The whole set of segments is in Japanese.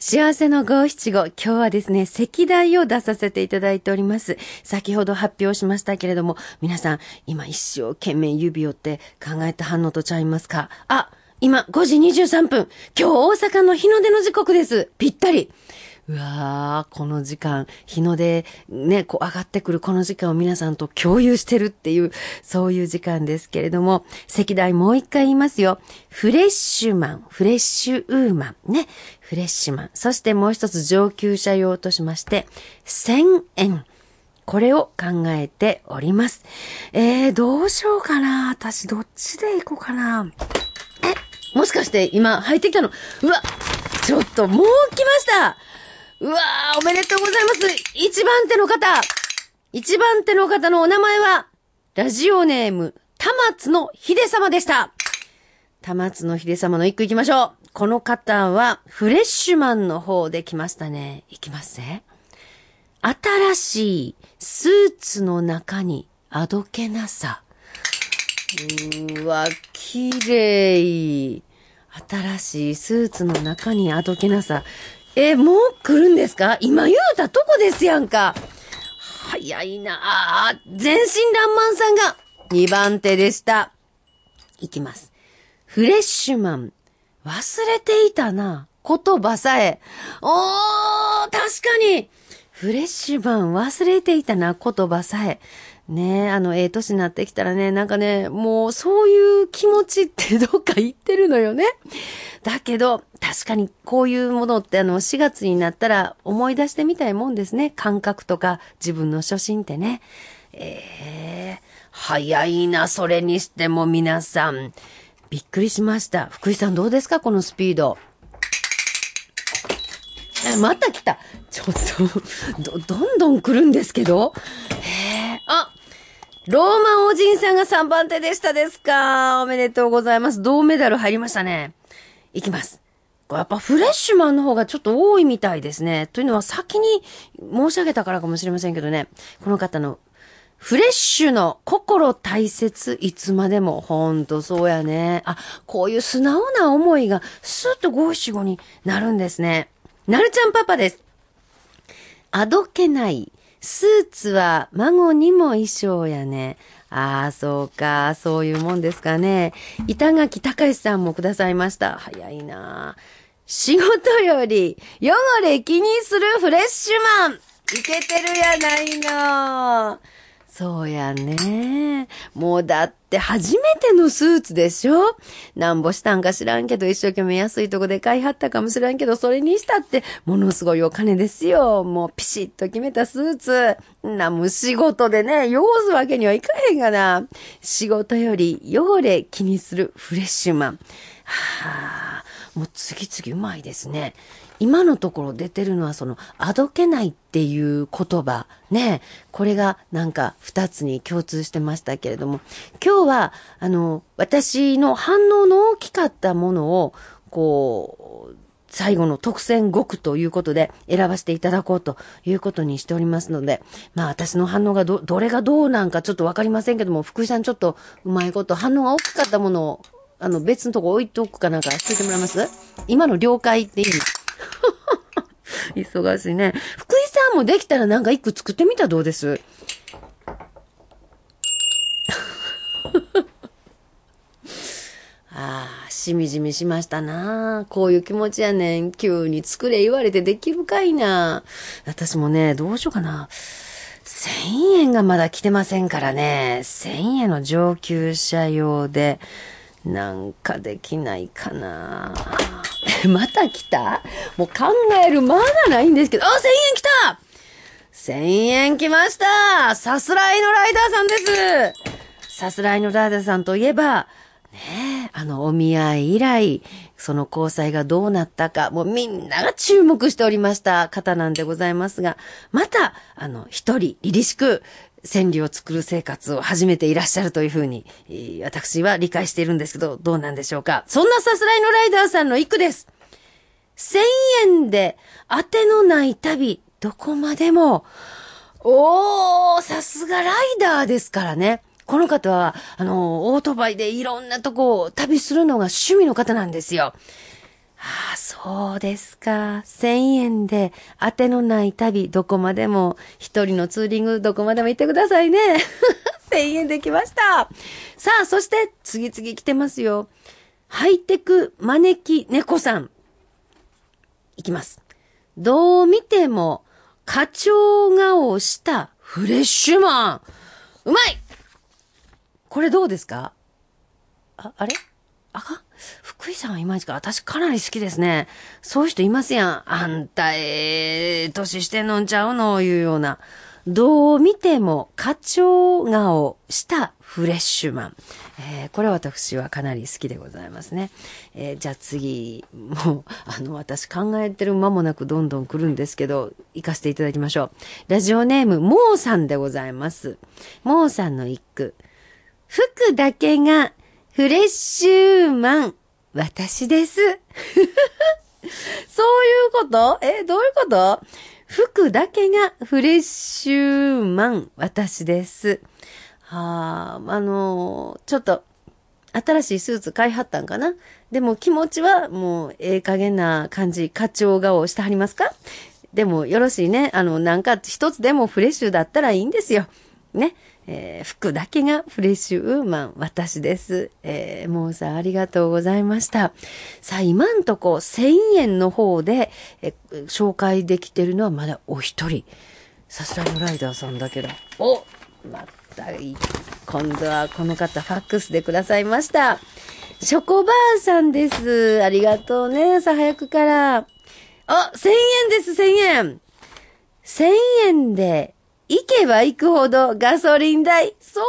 幸せの五七五。今日はですね、席題を出させていただいております。先ほど発表しましたけれども、皆さん、今一生懸命指折って考えた反応とちゃいますか？あ、今5時23分。今日大阪の日の出の時刻です。ぴったり。うわー、この時間、日の出、ね、こう上がってくるこの時間を皆さんと共有してるっていう、そういう時間ですけれども、石題もう一回言いますよ。フレッシュマン、フレッシュウーマン、ね、フレッシュマン。そしてもう一つ上級者用としまして、1000円。これを考えております。えー、どうしようかな私どっちで行こうかなえ、もしかして今入ってきたの？うわちょっともう来ましたうわー、おめでとうございます。一番手の方。一番手の方のお名前は、ラジオネーム、たまつのひで様でした。たまつのひで様の一句行きましょう。この方は、フレッシュマンの方で来ましたね。いきますね。新しいスーツの中にあどけなさ。うーわ、綺麗。新しいスーツの中にあどけなさ。え、もう来るんですか？今言うたとこですやんか。早いなあ全身爛漫さんが2番手でした。いきます。フレッシュマン。忘れていたな。言葉さえ。おー、確かに。フレッシュマン忘れていたな。言葉さえ。ねえ、あの、ええ年になってきたらね、なんかね、もうそういう気持ちってどっか言ってるのよね。だけど、確かにこういうものってあの、4月になったら思い出してみたいもんですね。感覚とか自分の初心ってね。ええ早いな、それにしても皆さん。びっくりしました。福井さんどうですか？このスピード。え、また来た。ちょっと、ど、どんどん来るんですけど。ローマンおじんさんが3番手でしたですか？おめでとうございます。銅メダル入りましたね。いきます。これやっぱフレッシュマンの方がちょっと多いみたいですね。というのは先に申し上げたからかもしれませんけどね。この方のフレッシュの心大切いつまでも。ほんとそうやね。あ、こういう素直な思いがスッと五七五になるんですね。なるちゃんパパです。あどけない。スーツは孫にも衣装やね。ああ、そうか。そういうもんですかね。板垣隆さんもくださいました。早いな仕事より汚れ気にするフレッシュマンいけてるやないの。そうやね。もうだっって初めてのスーツでしょ？なんぼしたんか知らんけど一生懸命安いとこで買いはったかもしらんけどそれにしたってものすごいお金ですよ。もうピシッと決めたスーツ。な、もう仕事でね、汚すわけにはいかへんがな。仕事より汚れ気にするフレッシュマン。はあ、もう次々うまいですね。今のところ出てるのはその、あどけないっていう言葉。ね。これがなんか二つに共通してましたけれども、今日は、あの、私の反応の大きかったものを、こう、最後の特選5句ということで選ばせていただこうということにしておりますので、まあ私の反応がど、どれがどうなんかちょっとわかりませんけども、福井さんちょっとうまいこと反応が大きかったものを、あの別のとこ置いとくかなんかしといてもらえます？今の了解っていい忙しいね。福井さんもできたらなんか一句作ってみたらどうです？ああ、しみじみしましたなこういう気持ちやねん。急に作れ言われてできるかいな。私もね、どうしようかな。1000円がまだ来てませんからね。1000円の上級者用で、なんかできないかな。また来た？もう考える間がないんですけど、あ、1000円来た !1000 円来ましたさすらいのライダーさんですさすらいのライダーさんといえば、ねえ、あの、お見合い以来、その交際がどうなったか、もうみんなが注目しておりました方なんでございますが、また、あの、一人、凛々しく、千里を作る生活を始めていらっしゃるというふうに、私は理解しているんですけど、どうなんでしょうか。そんなさすらいのライダーさんの一句です。千円で当てのない旅、どこまでも。おー、さすがライダーですからね。この方は、あの、オートバイでいろんなとこを旅するのが趣味の方なんですよ。ああ、そうですか。千円で当てのない旅、どこまでも、一人のツーリング、どこまでも行ってくださいね。千円できました。さあ、そして次々来てますよ。ハイテク招き猫さん。いきます。どう見ても、課長顔したフレッシュマン。うまいこれどうですか？あ、あれ？あか福井さんはいまいちか。私かなり好きですね。そういう人いますやん。あんたええ年してんのんちゃうのいうような。どう見ても課長顔したフレッシュマン。えー、これ私はかなり好きでございますね。えー、じゃあ次、もう、あの、私考えてる間もなくどんどん来るんですけど、行かせていただきましょう。ラジオネーム、モーさんでございます。モーさんの一句。服だけがフレッシュマン、私です。そういうこと？え、どういうこと？服だけがフレッシュマン、私です。はあ、あのちょっと、新しいスーツ買いはったんかな？でも気持ちはもうええ加減な感じ、課長顔してはりますか？でもよろしいね。あの、なんか一つでもフレッシュだったらいいんですよ。ね。えー、服だけがフレッシュウーマン、私です。えー、もうさ、ありがとうございました。さあ、今んとこ1000円の方で、えー、紹介できてるのはまだお一人。さすがのライダーさんだけど。おまたいい。今度はこの方、ファックスでくださいました。ショコバーさんです。ありがとうね、朝早くから。あ、1000円です、1000円。1000円で行けば行くほどガソリン代。そ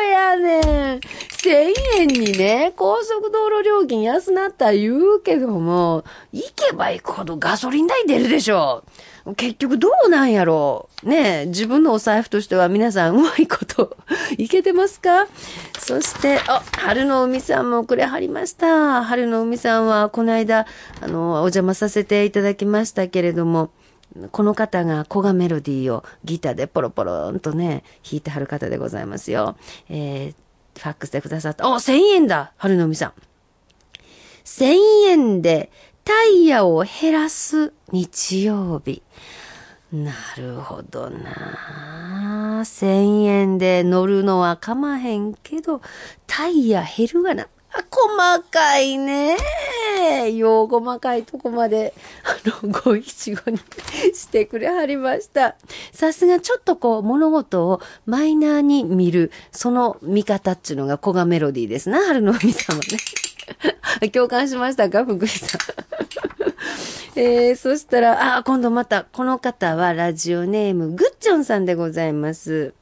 うやねん。千円にね、高速道路料金安なった言うけども、行けば行くほどガソリン代出るでしょ。結局どうなんやろう。ねえ、自分のお財布としては皆さんうまいこと いけてますか？そして、あ、春の海さんもくれはりました。春の海さんはこの間、あの、お邪魔させていただきましたけれども、この方が古賀メロディーをギターでポロポロンとね、弾いてはる方でございますよ。えー、ファックスでくださった。お、1000円だ春のみさん。1000円でタイヤを減らす日曜日。なるほどな。1000円で乗るのはかまへんけど、タイヤ減るがな。細かいね。よう細かいとこまで、あの、ご一語にしてくれはりました。さすがちょっとこう、物事をマイナーに見る、その見方っていうのが古賀メロディーですな、春の海様ね。共感しましたか福井さん。えー、そしたら、あ、今度また、この方はラジオネーム、グッチョンさんでございます。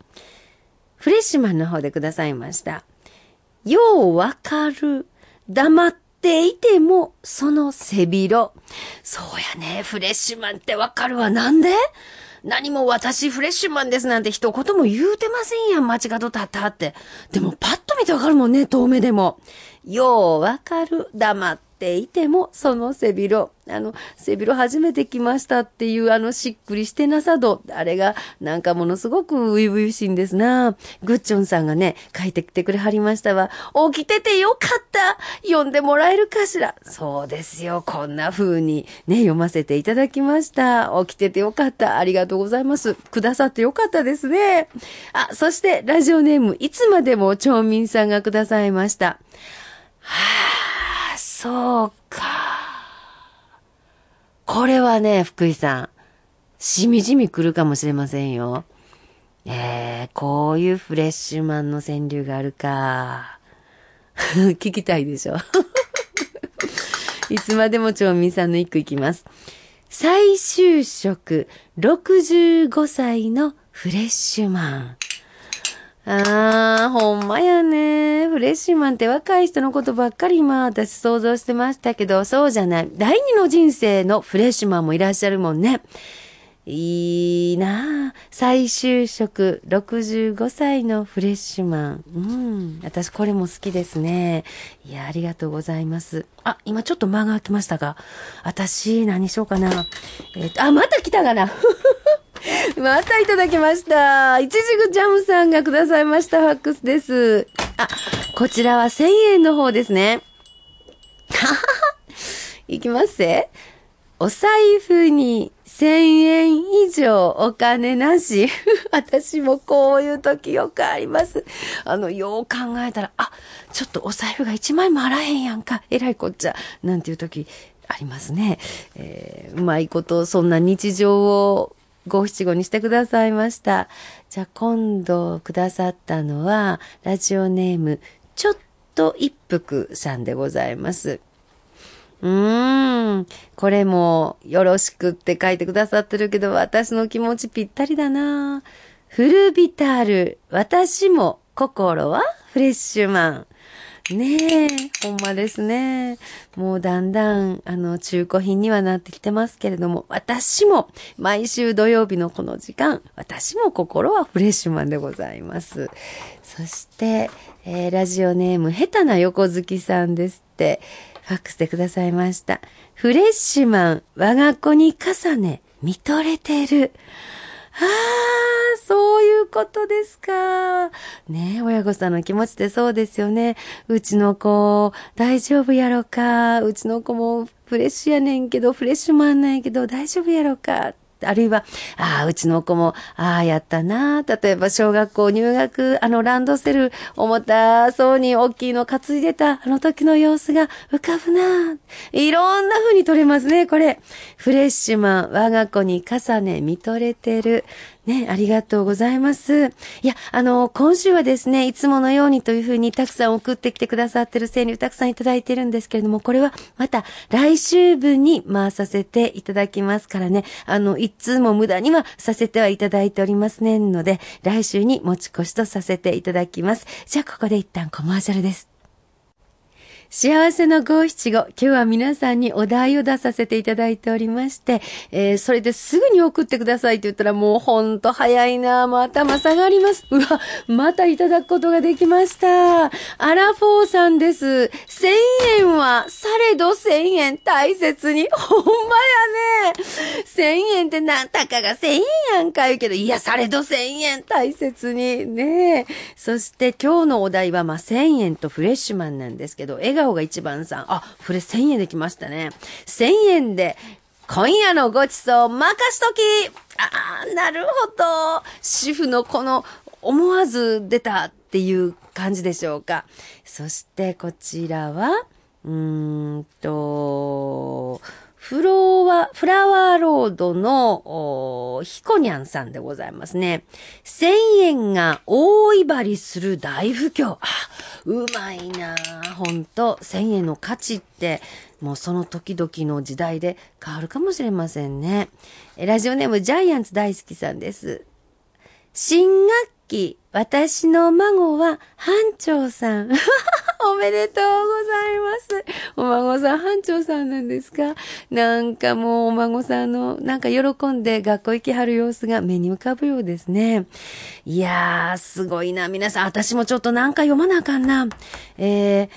フレッシュマンの方でくださいました。ようわかる。黙っていても、その背広。そうやね。フレッシュマンってわかるわ。なんで？何も私フレッシュマンですなんて一言も言うてませんやん。街角立ったって。でもパッと見てわかるもんね。遠目でも。ようわかる。黙ってていても、その背広、あの、背広初めて来ましたっていうあのしっくりしてなさ度、あれがなんかものすごく初々しいんですな。グッチョンさんがね、書いてきてくれはりましたわ。起きててよかった読んでもらえるかしらそうですよ。こんな風にね、読ませていただきました。起きててよかった。ありがとうございます。くださってよかったですね。あ、そしてラジオネーム、いつまでも町民さんがくださいました。はぁ。そうか。これはね、福井さん、しみじみ来るかもしれませんよ。えー、こういうフレッシュマンの川柳があるか。聞きたいでしょ。いつまでも町民さんの一句いきます。再就職65歳のフレッシュマン。ああ、ほんまやね。フレッシュマンって若い人のことばっかり今私想像してましたけど、そうじゃない。第二の人生のフレッシュマンもいらっしゃるもんね。いいな再就職65歳のフレッシュマン。うん。私これも好きですね。いや、ありがとうございます。あ、今ちょっと間が空きましたが。私、何しようかな。えっ、ー、と、あ、また来たかな。またいただきました。いちじぐジャムさんがくださいましたファックスです。あ、こちらは1000円の方ですね。ははは。いきますぜ。お財布に千円以上お金なし。私もこういう時よくあります。あの、よう考えたら、あ、ちょっとお財布が一枚もあらへんやんか。えらいこっちゃ。なんていう時ありますね。えー、うまいこと、そんな日常を五七五にしてくださいました。じゃあ今度くださったのは、ラジオネーム、ちょっと一服さんでございます。うーん。これもよろしくって書いてくださってるけど、私の気持ちぴったりだなフルビタル、私も心はフレッシュマン。ねえ、ほんまですね。もうだんだん、あの、中古品にはなってきてますけれども、私も、毎週土曜日のこの時間、私も心はフレッシュマンでございます。そして、えー、ラジオネーム、下手な横好きさんですって、ファックスでくださいました。フレッシュマン、我が子に重ね、見とれてる。ああ、そういうことですか。ねえ、親御さんの気持ちってそうですよね。うちの子、大丈夫やろか。うちの子もフレッシュやねんけど、フレッシュもあんないけど、大丈夫やろか。あるいは、ああ、うちの子も、ああ、やったな。例えば、小学校入学、あの、ランドセル、重たそうに大きいの担いでた、あの時の様子が浮かぶな。いろんな風に撮れますね、これ。フレッシュマン、我が子に重ね、見とれてる。ね、ありがとうございます。いや、あの、今週はですね、いつものようにというふうにたくさん送ってきてくださってる川柳たくさんいただいてるんですけれども、これはまた来週分に回させていただきますからね、あの、一通も無駄にはさせてはいただいておりますね、ので、来週に持ち越しとさせていただきます。じゃあ、ここで一旦コマーシャルです。幸せの五七五。今日は皆さんにお題を出させていただいておりまして、えー、それですぐに送ってくださいって言ったらもうほんと早いなもう頭下がります。うわ、またいただくことができました。アラフォーさんです。千円は、されど千円大切に。ほんまやね。千円ってなんたかが千円やんか言うけど、いや、されど千円大切に。ねそして今日のお題はまあ千円とフレッシュマンなんですけど、笑顔顔が一番さん。あ、これ1000円できましたね。1000円で、今夜のごちそう任しときああ、なるほど。主婦のこの思わず出たっていう感じでしょうか。そしてこちらは、うーんと、フローワ、フラワーロードの、ヒコニャンさんでございますね。千円が大威張りする大不況。あ、うまいなほんと、千円の価値って、もうその時々の時代で変わるかもしれませんね。ラジオネームジャイアンツ大好きさんです。新学期、私の孫は班長さん。おめでとうございます。お孫さん、班長さんなんですか？なんかもうお孫さんの、なんか喜んで学校行きはる様子が目に浮かぶようですね。いやー、すごいな。皆さん、私もちょっとなんか読まなあかんな。え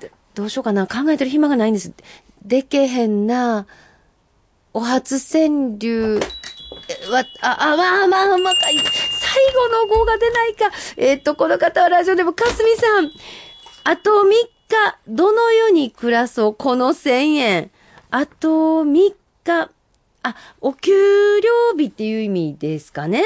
ー、どうしようかな。考えてる暇がないんです。でけへんな。お初川柳。わ、あ、あ、まあまあまあ、最後の号が出ないか。えっ、と、この方はラジオでもかすみさん。あと3日、どの世に暮らそう、この1000円。あと3日、あ、お給料日っていう意味ですかね。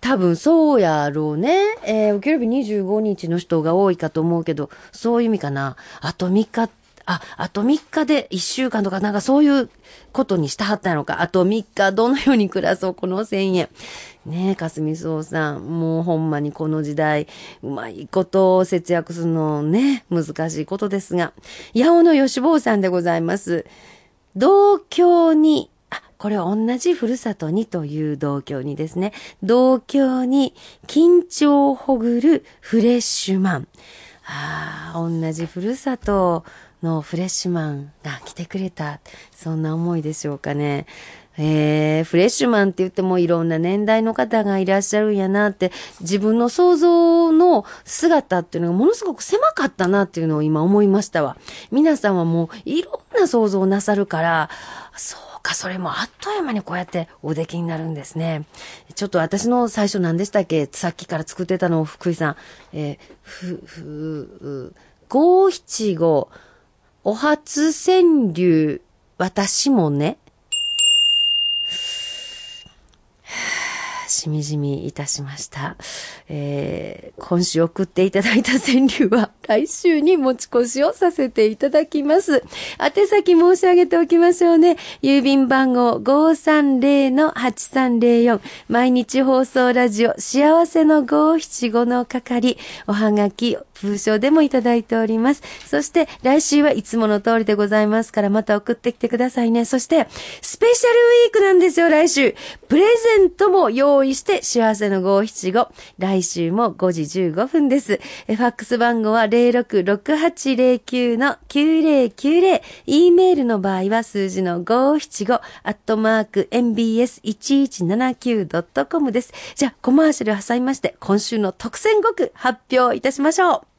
多分そうやろうね。えー、お給料日25日の人が多いかと思うけど、そういう意味かな。あと3日、あ、あと3日で1週間とかなんかそういうことにしたはったのか。あと3日、どのように暮らそう、この1000円。ねえ、かすみそうさん。もうほんまにこの時代、うまいことを節約するのね、難しいことですが。八尾の吉坊さんでございます。同郷に、あ、これは同じふるさとにという同郷にですね。同郷に緊張をほぐるフレッシュマン。ああ、同じふるさとのフレッシュマンが来てくれた。そんな思いでしょうかね。えー、フレッシュマンって言ってもいろんな年代の方がいらっしゃるんやなって、自分の想像の姿っていうのがものすごく狭かったなっていうのを今思いましたわ。皆さんはもういろんな想像をなさるから、そうか、それもあっという間にこうやってお出来になるんですね。ちょっと私の最初何でしたっけ？さっきから作ってたのを福井さん。えー、ふ、ふ、五七五、お初川柳、私もね。しみじみいたしました。えー、今週送っていただいた川柳は来週に持ち越しをさせていただきます。宛先申し上げておきましょうね。郵便番号530-8304毎日放送ラジオ幸せの575の係おはがき、封書でもいただいております。そして来週はいつもの通りでございますからまた送ってきてくださいね。そしてスペシャルウィークなんですよ、来週。プレゼントも用意して幸せの575。来週も5時15分です。えファックス番号は066809の9090。e メールの場合は数字の575アットマーク mbs1179.com です。じゃあコマーシャル挟みまして今週の特選5句発表いたしましょう。